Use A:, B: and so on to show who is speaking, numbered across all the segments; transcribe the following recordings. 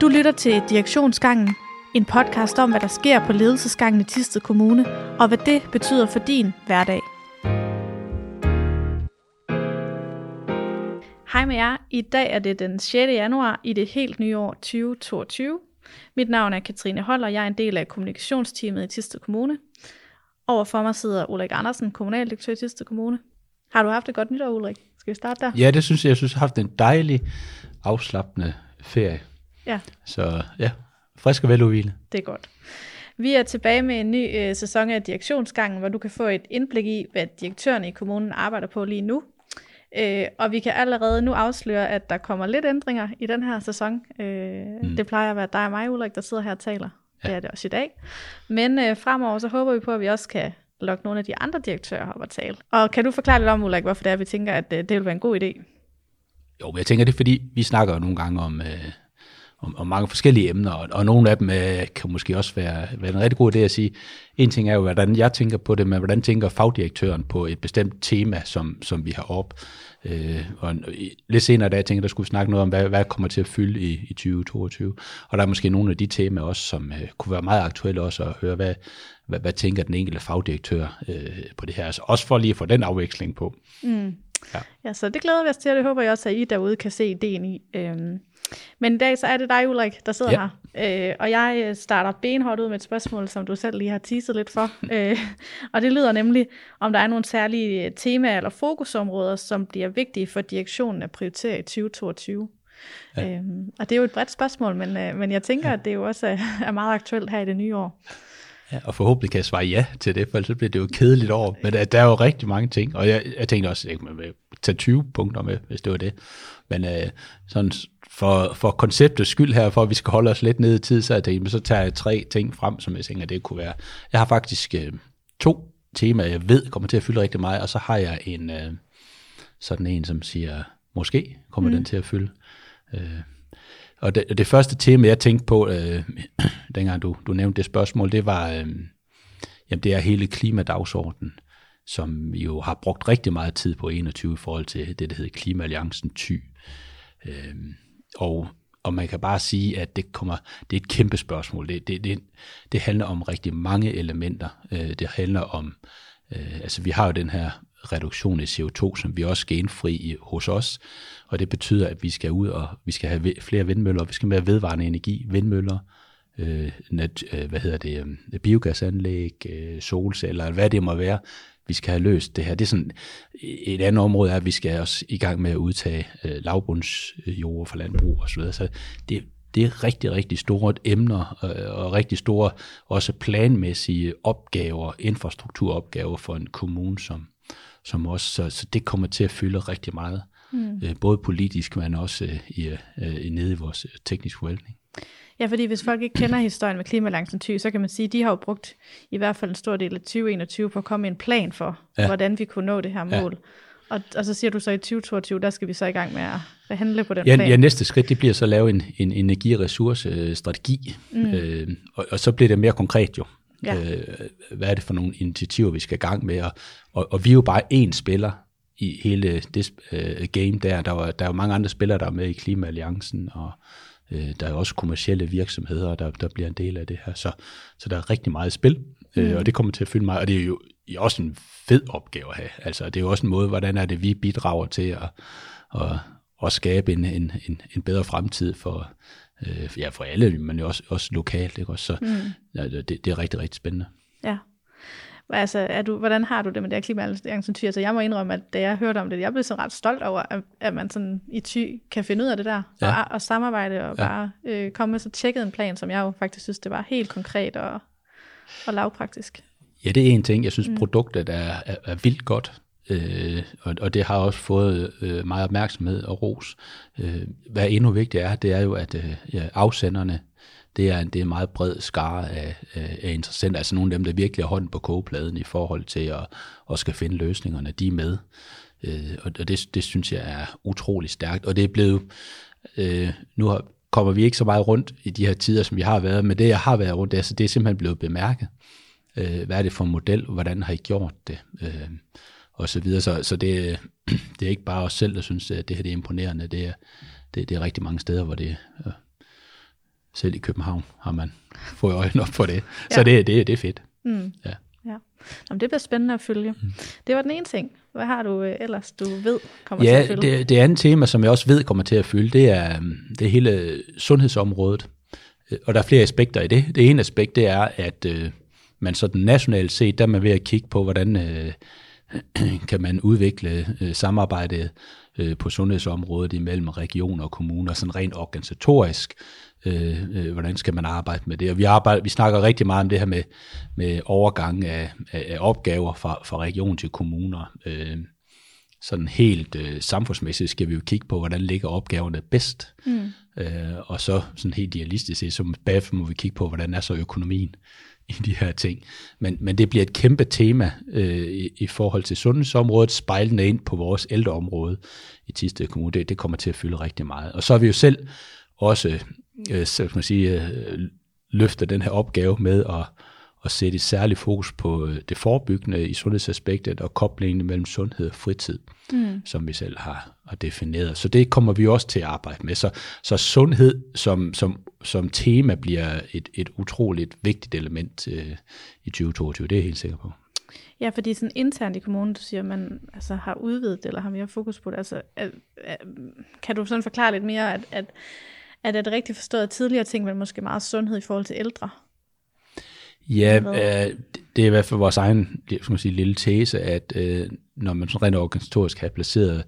A: Du lytter til Direktionsgangen, en podcast om, hvad der sker på ledelsesgangen i Tisted Kommune, og hvad det betyder for din hverdag. Hej med jer. I dag er det den 6. januar i det helt nye år 2022. Mit navn er Katrine Hold, og jeg er en del af kommunikationsteamet i Tisted Kommune. Overfor mig sidder Ulrik Andersen, kommunaldirektør i Tisted Kommune. Har du haft et godt nytår, Ulrik? Skal vi starte der?
B: Ja, det synes jeg. Jeg synes, jeg har haft en dejlig, afslappende ferie.
A: Ja.
B: Så ja, frisk og veludvilet.
A: Det er godt. Vi er tilbage med en ny øh, sæson af Direktionsgangen, hvor du kan få et indblik i, hvad direktørerne i kommunen arbejder på lige nu. Øh, og vi kan allerede nu afsløre, at der kommer lidt ændringer i den her sæson. Øh, mm. Det plejer at være dig og mig, Ulrik, der sidder her og taler. Ja. Det er det også i dag. Men øh, fremover så håber vi på, at vi også kan lokke nogle af de andre direktører op og tale. Og kan du forklare lidt om, Ulrik, hvorfor det er, vi tænker, at øh, det vil være en god idé?
B: Jo, men jeg tænker, det er fordi, vi snakker jo nogle gange om, øh, om, om mange forskellige emner, og, og nogle af dem øh, kan måske også være, være en rigtig god idé at sige. En ting er jo, hvordan jeg tænker på det, men hvordan tænker fagdirektøren på et bestemt tema, som, som vi har op. Øh, og lidt senere, da jeg tænker, der skulle vi snakke noget om, hvad, hvad kommer til at fylde i, i 2022. Og der er måske nogle af de temaer også, som øh, kunne være meget aktuelle også at høre, hvad, hvad, hvad tænker den enkelte fagdirektør øh, på det her. Altså også for lige at få den afveksling på.
A: Mm. Ja. ja, så det glæder vi os til, og det håber jeg også, at I derude kan se ideen i. Øhm, men i dag så er det dig, Ulrik, der sidder ja. her. Øh, og jeg øh, starter benhårdt ud med et spørgsmål, som du selv lige har teaset lidt for. øh, og det lyder nemlig, om der er nogle særlige temaer eller fokusområder, som bliver vigtige for direktionen at prioritere i 2022. Ja. Øhm, og det er jo et bredt spørgsmål, men, øh, men jeg tænker, ja. at det jo også er, er meget aktuelt her i det nye år.
B: Ja, og forhåbentlig kan jeg svare ja til det, for så bliver det jo kedeligt over. Men der, der er jo rigtig mange ting, og jeg, jeg tænkte også, at jeg vil tage 20 punkter med, hvis det var det. Men øh, sådan for, for konceptets skyld her, for at vi skal holde os lidt nede i tid, så, jeg tænkte, så tager jeg tre ting frem, som jeg tænker, det kunne være. Jeg har faktisk øh, to temaer, jeg ved kommer til at fylde rigtig meget, og så har jeg en øh, sådan en, som siger, måske kommer mm. den til at fylde. Øh, og det, det første tema, jeg tænkte på, øh, dengang du, du nævnte det spørgsmål, det var, øh, jamen det er hele klimadagsordenen, som vi jo har brugt rigtig meget tid på 21 i forhold til det, der hedder Klimaalliancen Ty. Øh, og, og man kan bare sige, at det kommer, det er et kæmpe spørgsmål. Det, det, det, det handler om rigtig mange elementer. Øh, det handler om, øh, altså vi har jo den her reduktion i CO2, som vi også skal indfri i, hos os, og det betyder, at vi skal ud og vi skal have flere vindmøller, vi skal mere vedvarende energi, vindmøller, øh, net, øh, hvad hedder det, øh, biogasanlæg, øh, solceller, hvad det må være, vi skal have løst det her. Det er sådan, et andet område er, at vi skal også i gang med at udtage øh, lavbundsjord fra landbrug osv. Så, så det, det er rigtig, rigtig store emner øh, og rigtig store også planmæssige opgaver, infrastrukturopgaver for en kommune som, som også, så, så det kommer til at fylde rigtig meget, mm. øh, både politisk, men også øh, i, øh, nede i vores øh, tekniske forvaltning.
A: Ja, fordi hvis folk ikke kender historien med Klimalancen 20, så kan man sige, at de har jo brugt i hvert fald en stor del af 2021 på at komme med en plan for, ja. hvordan vi kunne nå det her mål. Ja. Og, og så siger du så i 2022, der skal vi så i gang med at handle på den
B: ja,
A: plan.
B: Ja, næste skridt, det bliver så at lave en, en energi- og ressourcestrategi, mm. øh, og, og så bliver det mere konkret jo. Ja. Øh, hvad er det for nogle initiativer, vi skal i gang med? Og, og, og vi er jo bare én spiller i hele det uh, game der. Der er, der er jo mange andre spillere, der er med i Klimaalliancen, og uh, der er også kommersielle virksomheder, der, der bliver en del af det her. Så, så der er rigtig meget spil, mm. uh, og det kommer til at fylde meget. Og det er jo også en fed opgave at have. Altså, det er jo også en måde, hvordan er det, vi bidrager til at, at, at skabe en, en, en, en bedre fremtid for, øh, ja, for alle, men også, også lokalt. Ikke? Også, så mm. ja, det, det er rigtig, rigtig spændende.
A: Ja. Altså, er du, hvordan har du det med det her klimaalliancen Thy? Altså, jeg må indrømme, at da jeg hørte om det, jeg blev så ret stolt over, at, at man sådan i Thy kan finde ud af det der, ja. og, og samarbejde, og ja. bare øh, komme med så tjekket en plan, som jeg jo faktisk synes, det var helt konkret og, og lavpraktisk.
B: Ja, det er en ting. Jeg synes, mm. produktet er, er, er vildt godt. Øh, og, og det har også fået øh, meget opmærksomhed og ros. Øh, hvad endnu vigtigt er, det er jo, at øh, ja, afsenderne, det er, en, det er en meget bred skare af, af, af interessenter, altså nogle af dem, der virkelig har hånden på kogepladen i forhold til at, at skal finde løsningerne, de er med. Øh, og det, det synes jeg er utrolig stærkt, og det er blevet, øh, nu har, kommer vi ikke så meget rundt i de her tider, som vi har været, men det, jeg har været rundt, det, altså, det er simpelthen blevet bemærket. Øh, hvad er det for en model? Hvordan har I gjort det? Øh, og så videre. Så, så det, det er ikke bare os selv, der synes, at det her det er imponerende. Det er, det, det er rigtig mange steder, hvor det, selv i København har man fået øjnene op for det. Ja. Så det, det, det er fedt.
A: Mm. Ja. ja. Jamen, det bliver spændende at følge. Mm. Det var den ene ting. Hvad har du øh, ellers, du ved kommer
B: ja,
A: til at fylde?
B: Det, det andet tema, som jeg også ved kommer til at fylde, det er, det er hele sundhedsområdet. Øh, og der er flere aspekter i det. Det ene aspekt, det er, at øh, man sådan nationalt set, der er man ved at kigge på, hvordan øh, kan man udvikle øh, samarbejdet øh, på sundhedsområdet imellem regioner og kommuner, sådan rent organisatorisk. Øh, øh, hvordan skal man arbejde med det? Og vi, arbejder, vi snakker rigtig meget om det her med, med overgang af, af, af opgaver fra, fra region til kommuner. Øh, sådan helt øh, samfundsmæssigt skal vi jo kigge på, hvordan ligger opgaverne bedst. Mm. Øh, og så sådan helt idealistisk set, så bagefter må vi kigge på, hvordan er så økonomien i de her ting. Men, men det bliver et kæmpe tema øh, i, i forhold til sundhedsområdet, spejlende ind på vores ældreområde i Tisted Kommune. Det, det kommer til at fylde rigtig meget. Og så har vi jo selv også øh, så man sige, øh, løfter den her opgave med at, at sætte et særligt fokus på øh, det forebyggende i sundhedsaspektet og koblingen mellem sundhed og fritid, mm. som vi selv har, defineret. Så det kommer vi også til at arbejde med. Så, så sundhed som, som, som tema bliver et, et utroligt vigtigt element øh, i 2022, det er jeg helt sikker på.
A: Ja, fordi sådan internt i kommunen, du siger, at man altså, har udvidet eller har mere fokus på det. Altså, er, er, kan du sådan forklare lidt mere, at, at er det rigtigt forstået, at tidligere ting var måske meget sundhed i forhold til ældre?
B: Ja, øh, det er i hvert fald vores egen skal man sige, lille tese, at øh, når man sådan rent organisatorisk har placeret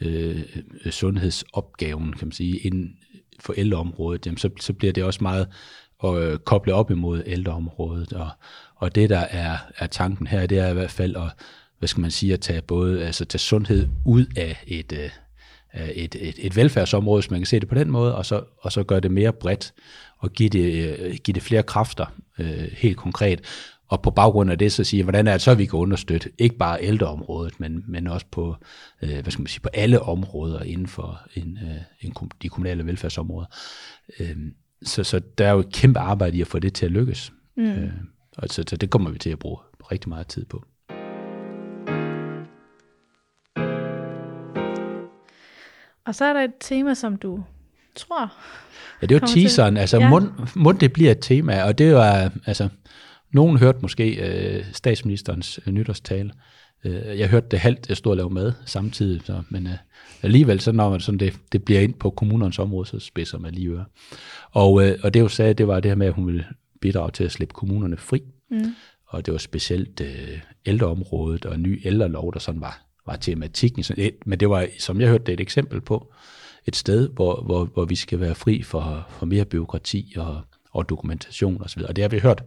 B: øh, sundhedsopgaven, kan man sige, inden for ældreområdet, jamen så, så bliver det også meget at øh, koble op imod ældreområdet. Og, og det, der er, er tanken her, det er i hvert fald at, hvad skal man sige, at tage både altså tage sundhed ud af et, øh, et, et, et velfærdsområde, hvis man kan se det på den måde, og så, og så gøre det mere bredt og give det, øh, give det flere kræfter øh, helt konkret. Og på baggrund af det så sige, hvordan er det så, vi kan understøtte ikke bare ældreområdet, men, men også på, øh, hvad skal man sige, på alle områder inden for en, øh, en, de kommunale velfærdsområder. Øh, så, så der er jo et kæmpe arbejde i at få det til at lykkes. Mm. Øh, og så, så det kommer vi til at bruge rigtig meget tid på.
A: Og så er der et tema, som du tror...
B: Ja, det jo teaseren. Altså, ja. mund, mund, det bliver et tema, og det var, altså, nogen hørte måske øh, statsministerens øh, nytårstale. Øh, jeg hørte det halvt, jeg stod og lavede mad samtidig, så, men øh, alligevel, så når man sådan det, det bliver ind på kommunernes område, så spidser man lige øre. Og, øh, og det hun sagde, det var det her med, at hun ville bidrage til at slippe kommunerne fri. Mm. Og det var specielt øh, ældreområdet og ny ældrelov, der sådan var var tematikken. Men det var, som jeg hørte det, et eksempel på et sted, hvor, hvor, hvor vi skal være fri for, for mere byråkrati og, og dokumentation osv. Og det har vi hørt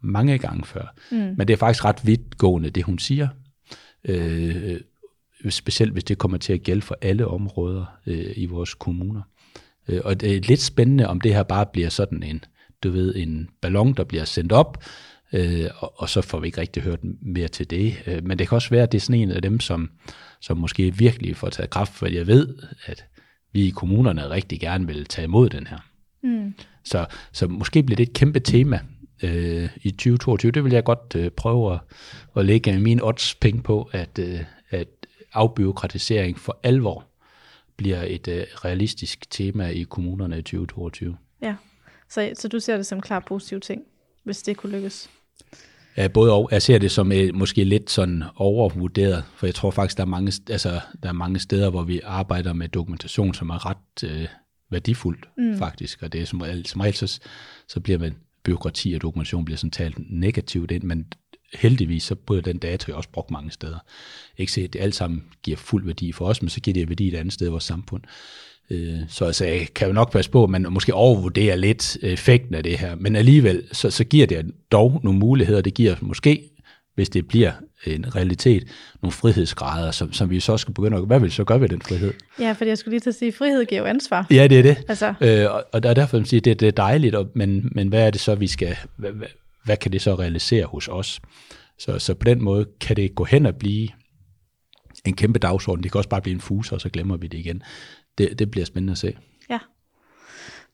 B: mange gange før. Mm. Men det er faktisk ret vidtgående, det hun siger. Øh, specielt hvis det kommer til at gælde for alle områder øh, i vores kommuner. Øh, og det er lidt spændende, om det her bare bliver sådan en, du ved, en ballon, der bliver sendt op, øh, og, og så får vi ikke rigtig hørt mere til det. Øh, men det kan også være, at det er sådan en af dem, som, som måske virkelig får taget kraft, for jeg ved, at vi i kommunerne rigtig gerne vil tage imod den her. Mm. Så, så måske bliver det et kæmpe tema øh, i 2022. Det vil jeg godt øh, prøve at, at lægge min odds penge på, at, øh, at afbyråkratisering for alvor bliver et øh, realistisk tema i kommunerne i 2022.
A: Ja, så, så du ser det som klar positiv ting, hvis det kunne lykkes?
B: Både og. Jeg ser det som et, måske lidt sådan overvurderet, for jeg tror faktisk, der er, mange, altså, der er mange steder, hvor vi arbejder med dokumentation, som er ret øh, værdifuldt mm. faktisk, og det er som, som regel, så, så bliver man byråkrati og dokumentation bliver sådan talt negativt ind, men heldigvis så bliver den data jo også brugt mange steder. Ikke se, at det alt sammen giver fuld værdi for os, men så giver det værdi et andet sted i vores samfund. Øh, så altså, jeg kan jo nok passe på, at man måske overvurderer lidt effekten af det her, men alligevel, så, så giver det dog nogle muligheder. Det giver måske, hvis det bliver en realitet, nogle frihedsgrader, som, som vi så skal begynde at... Hvad vil vi så gøre ved den frihed?
A: Ja, for jeg skulle lige til at sige, at frihed giver jo ansvar.
B: Ja, det er det. Altså. Øh, og, og derfor vil sige, at det, det er dejligt, og, men, men hvad er det så, vi skal... Hvad, hvad, hvad kan det så realisere hos os? Så, så på den måde kan det gå hen og blive en kæmpe dagsorden. Det kan også bare blive en fuse, og så glemmer vi det igen det, det bliver spændende at se.
A: Ja,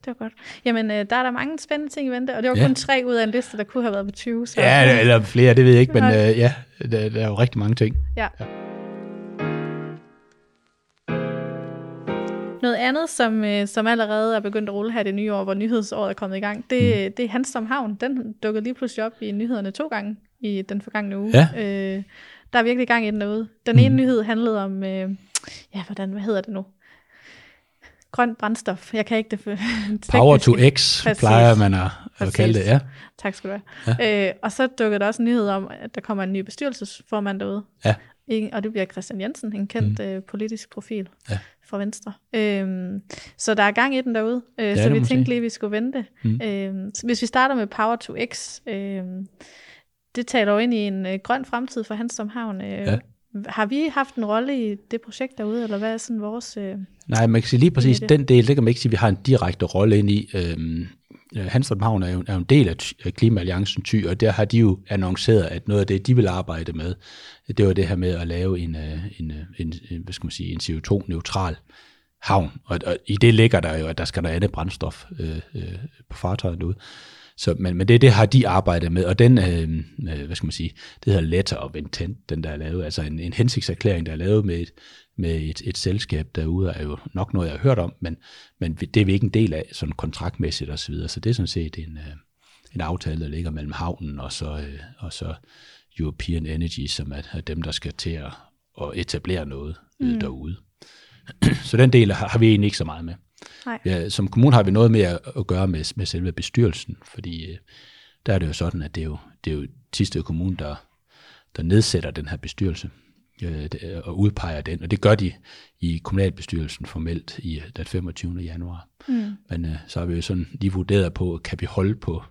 A: det var godt. Jamen, øh, der er der mange spændende ting i vente, og det var ja. kun tre ud af en liste, der kunne have været på 20. Så.
B: Ja, eller flere, det ved jeg ikke, men øh, ja, der, der er jo rigtig mange ting.
A: Ja. ja. Andet, som, øh, som allerede er begyndt at rulle her det nye år, hvor nyhedsåret er kommet i gang, det, mm. det er Hanstrom Havn. Den dukkede lige pludselig op i nyhederne to gange i den forgangne uge.
B: Ja.
A: Øh, der er virkelig gang i den derude. Den mm. ene nyhed handlede om, øh, ja, hvordan, hvad hedder det nu? Grøn brændstof. Jeg kan ikke det for
B: Power to X Præcis. plejer man at, at kalde det, ja.
A: Tak skal du have. Ja. Øh, og så dukkede der også en nyhed om, at der kommer en ny bestyrelsesformand derude.
B: Ja.
A: Og det bliver Christian Jensen, en kendt mm. øh, politisk profil
B: ja.
A: fra Venstre. Øhm, så der er gang i den derude, øh, ja, så vi tænkte lige, at vi skulle vente. Mm. Øhm, hvis vi starter med Power to X, øh, det taler jo ind i en øh, grøn fremtid for Hanstrom Havn. Øh, ja. Har vi haft en rolle i det projekt derude, eller hvad er sådan vores... Øh,
B: Nej, man kan sige lige præcis, den del, det kan man ikke sige, at vi har en direkte rolle ind i. Øh, Øh, Hanstrom Havn er jo, er jo en del af Klimaalliancen Ty, og der har de jo annonceret, at noget af det, de vil arbejde med, det var det her med at lave en, øh, en, øh, en, en hvad skal man sige, en CO2-neutral havn. Og, og i det ligger der jo, at der skal der andet brændstof øh, øh, på fartøjet ud. Så, men, men det, det har de arbejdet med, og den, øh, hvad skal man sige, det hedder letter of intent, den der er lavet, altså en, en hensigtserklæring, der er lavet med et, med et, et selskab derude, er jo nok noget, jeg har hørt om, men, men det er vi ikke en del af, sådan kontraktmæssigt osv., så, videre. så det er sådan set en, øh, en aftale, der ligger mellem havnen og så, øh, og så European Energy, som er, er dem, der skal til at, at etablere noget mm. derude. så den del har, har vi egentlig ikke så meget med.
A: Nej.
B: Ja, som kommune har vi noget med at, at gøre med, med selve bestyrelsen, fordi øh, der er det jo sådan, at det er jo, det er jo Tisted Kommune, der, der nedsætter den her bestyrelse øh, og udpeger den, og det gør de i kommunalbestyrelsen formelt i den 25. januar. Mm. Men øh, så har vi jo sådan lige vurderet på, kan vi holde på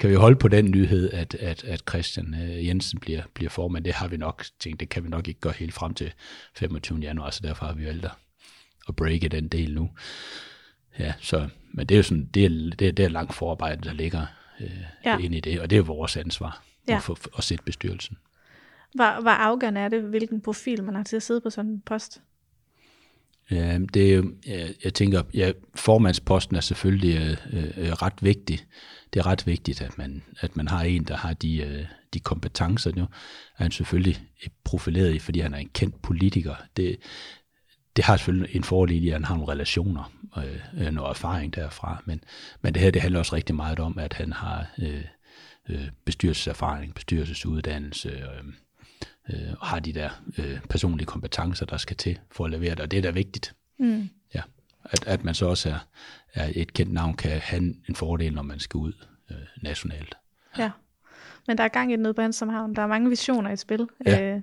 B: kan vi holde på den nyhed, at, at, at Christian øh, Jensen bliver, bliver formand. Det har vi nok tænkt, det kan vi nok ikke gøre helt frem til 25. januar, så derfor har vi valgt at at breake den del nu. Ja, så, men det er jo sådan, det er, det er, det er langt forarbejde, der ligger øh, ja. ind i det, og det er vores ansvar ja. at, få, at sætte bestyrelsen.
A: Hvor, hvor afgørende er det, hvilken profil man har til at sidde på sådan en post?
B: Ja, det er jo, jeg, jeg tænker, ja, formandsposten er selvfølgelig øh, øh, ret vigtig. Det er ret vigtigt, at man, at man har en, der har de, øh, de kompetencer. Nu er han selvfølgelig profileret i, fordi han er en kendt politiker. Det, det har selvfølgelig en fordel i, at han har nogle relationer og øh, noget erfaring derfra, men, men det her det handler også rigtig meget om, at han har øh, øh, bestyrelseserfaring, bestyrelsesuddannelse, øh, øh, og har de der øh, personlige kompetencer, der skal til for at levere det, og det er da vigtigt. Mm. Ja. At, at man så også er, er et kendt navn, kan have en fordel, når man skal ud øh, nationalt.
A: Ja. Men der er gang i nede på Hansom Havn. Der er mange visioner i spil. Ja. Øh,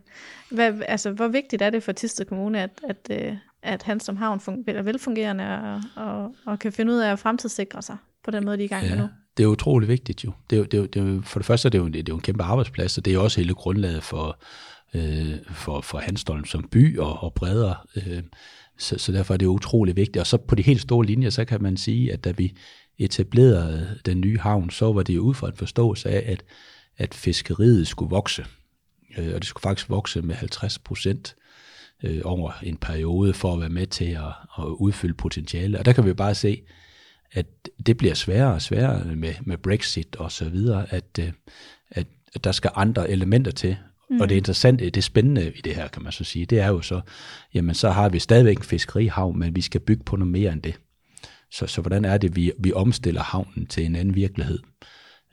A: hvad, altså, hvor vigtigt er det for Tisted Kommune, at, at, øh, at Hansom Havn er velfungerende og, og, og kan finde ud af at fremtidssikre sig på den måde, de er i gang ja. med nu?
B: Det er utrolig vigtigt jo. Det er, det er, det er, for det første er det, jo, det er jo en kæmpe arbejdsplads, og det er også hele grundlaget for, øh, for, for Hanstholm som by og, og bredere. Øh, så, så derfor er det utrolig vigtigt. Og så på de helt store linjer, så kan man sige, at da vi etablerede den nye havn, så var det jo ud fra en forståelse af, at at fiskeriet skulle vokse. Øh, og det skulle faktisk vokse med 50 procent øh, over en periode for at være med til at, at udfylde potentiale. Og der kan vi bare se, at det bliver sværere og sværere med, med Brexit og så videre, at, øh, at, at der skal andre elementer til. Mm. Og det interessante, det spændende i det her, kan man så sige, det er jo så, jamen så har vi stadigvæk en fiskerihavn, men vi skal bygge på noget mere end det. Så, så hvordan er det, vi, vi omstiller havnen til en anden virkelighed?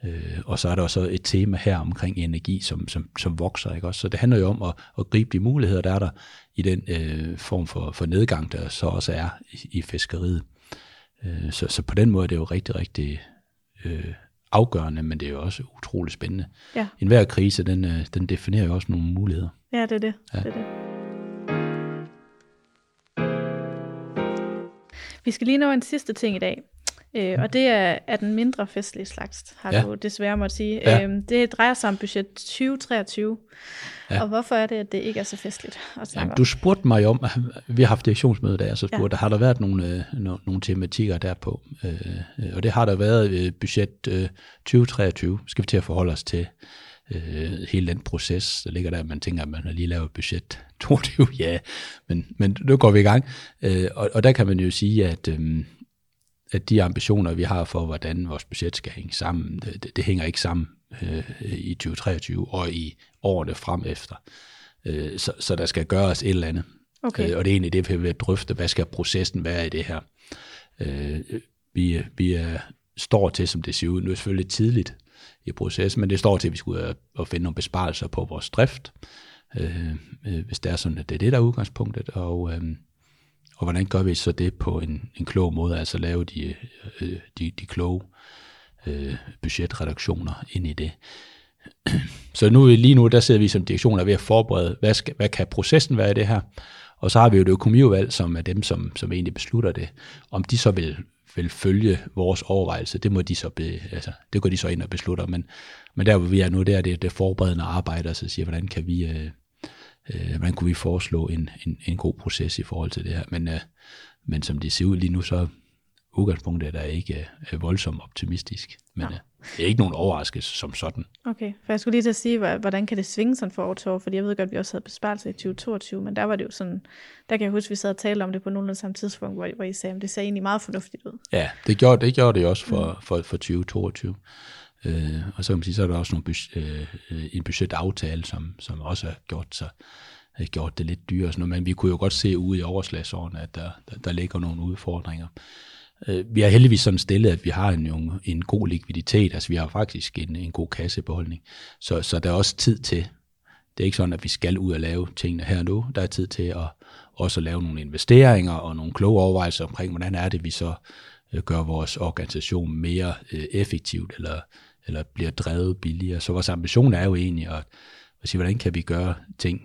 B: Øh, og så er der også et tema her omkring energi, som, som, som vokser. Ikke? Også, så det handler jo om at, at gribe de muligheder, der er der i den øh, form for, for nedgang, der så også er i, i fiskeriet. Øh, så, så på den måde er det jo rigtig, rigtig øh, afgørende, men det er jo også utroligt spændende.
A: Ja.
B: En hver krise, den, øh, den definerer jo også nogle muligheder.
A: Ja, det er det. Ja. det, er det. Vi skal lige nå en sidste ting i dag. Øh, og det er, er den mindre festlige slags, har ja. du desværre måtte sige. Ja. Øhm, det drejer sig om budget 2023. Ja. Og hvorfor er det, at det ikke er så festligt at snakke
B: ja, Du spurgte mig om, vi har haft direktionsmøde der, så spurgte, ja. har der været nogle, øh, nogle tematikker derpå? Øh, og det har der været øh, budget øh, 2023, skal vi til at forholde os til øh, hele den proces, der ligger der, man tænker, at man har lige lavet budget 22, ja, men, men nu går vi i gang. Øh, og, og der kan man jo sige, at øh, at de ambitioner, vi har for, hvordan vores budget skal hænge sammen, det, det hænger ikke sammen øh, i 2023 og i årene frem efter. Øh, så, så der skal gøres et eller andet.
A: Okay.
B: Øh, og det er egentlig det, vi vil drøfte, hvad skal processen være i det her. Øh, vi, vi er, står til, som det ser ud, nu er det selvfølgelig tidligt i processen, men det står til, at vi skulle at finde nogle besparelser på vores drift, øh, øh, hvis det er sådan, at det er det, der er udgangspunktet, og, øh, og hvordan gør vi så det på en, en klog måde, altså lave de, øh, de, de kloge øh, budgetreduktioner ind i det. Så nu, lige nu, der sidder vi som direktion er ved at forberede, hvad, skal, hvad kan processen være i det her, og så har vi jo det økonomiudvalg, som er dem, som, som egentlig beslutter det. Om de så vil, vil følge vores overvejelse, det må de så be, altså, det går de så ind og beslutter. Men, men der hvor vi er nu, der er det, det forberedende arbejde, og så siger, hvordan kan vi, øh, øh, hvordan kunne vi foreslå en, en, en god proces i forhold til det her. Men, øh, men som det ser ud lige nu, så udgangspunktet er der ikke øh, voldsomt optimistisk. Men ja. øh, det er ikke nogen overraskelse som sådan.
A: Okay, for jeg skulle lige til at sige, hvordan kan det svinge sådan for år til år? Fordi jeg ved godt, at vi også havde besparelser i 2022, men der var det jo sådan, der kan jeg huske, at vi sad og talte om det på nogenlunde samme tidspunkt, hvor, hvor I sagde, at det ser egentlig meget fornuftigt ud.
B: Ja, det gjorde det, gjorde det også for, mm. for, for 2022. Øh, og så kan man sige, så er der også nogle budget, øh, en budgetaftale, som, som også har gjort, så, har gjort det lidt dyrere. Sådan noget. Men vi kunne jo godt se ude i overslagsårene, at der, der, der ligger nogle udfordringer. Øh, vi har heldigvis sådan stillet, at vi har en, en god likviditet, altså vi har faktisk en, en god kassebeholdning, så, så der er også tid til, det er ikke sådan, at vi skal ud og lave tingene her nu, der er tid til at også at lave nogle investeringer og nogle kloge overvejelser omkring, hvordan er det, vi så øh, gør vores organisation mere øh, effektivt, eller, eller bliver drevet billigere. Så vores ambition er jo egentlig at, at sige, hvordan kan vi gøre ting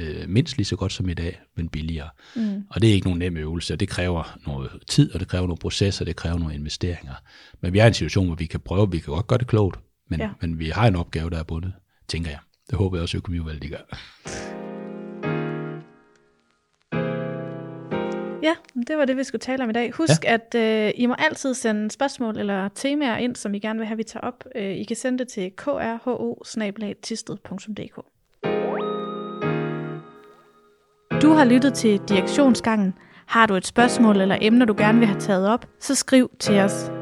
B: øh, mindst lige så godt som i dag, men billigere. Mm. Og det er ikke nogen nem øvelse, det kræver noget tid, og det kræver nogle processer, det kræver nogle investeringer. Men vi er i en situation, hvor vi kan prøve, vi kan godt gøre det klogt, men, ja. men vi har en opgave, der er bundet, tænker jeg. Det håber jeg også, at økonomiudvalget gør.
A: Ja, det var det, vi skulle tale om i dag. Husk, ja. at øh, I må altid sende spørgsmål eller temaer ind, som I gerne vil have, vi tager op. Øh, I kan sende det til krho Du har lyttet til Direktionsgangen. Har du et spørgsmål eller emner, du gerne vil have taget op, så skriv til os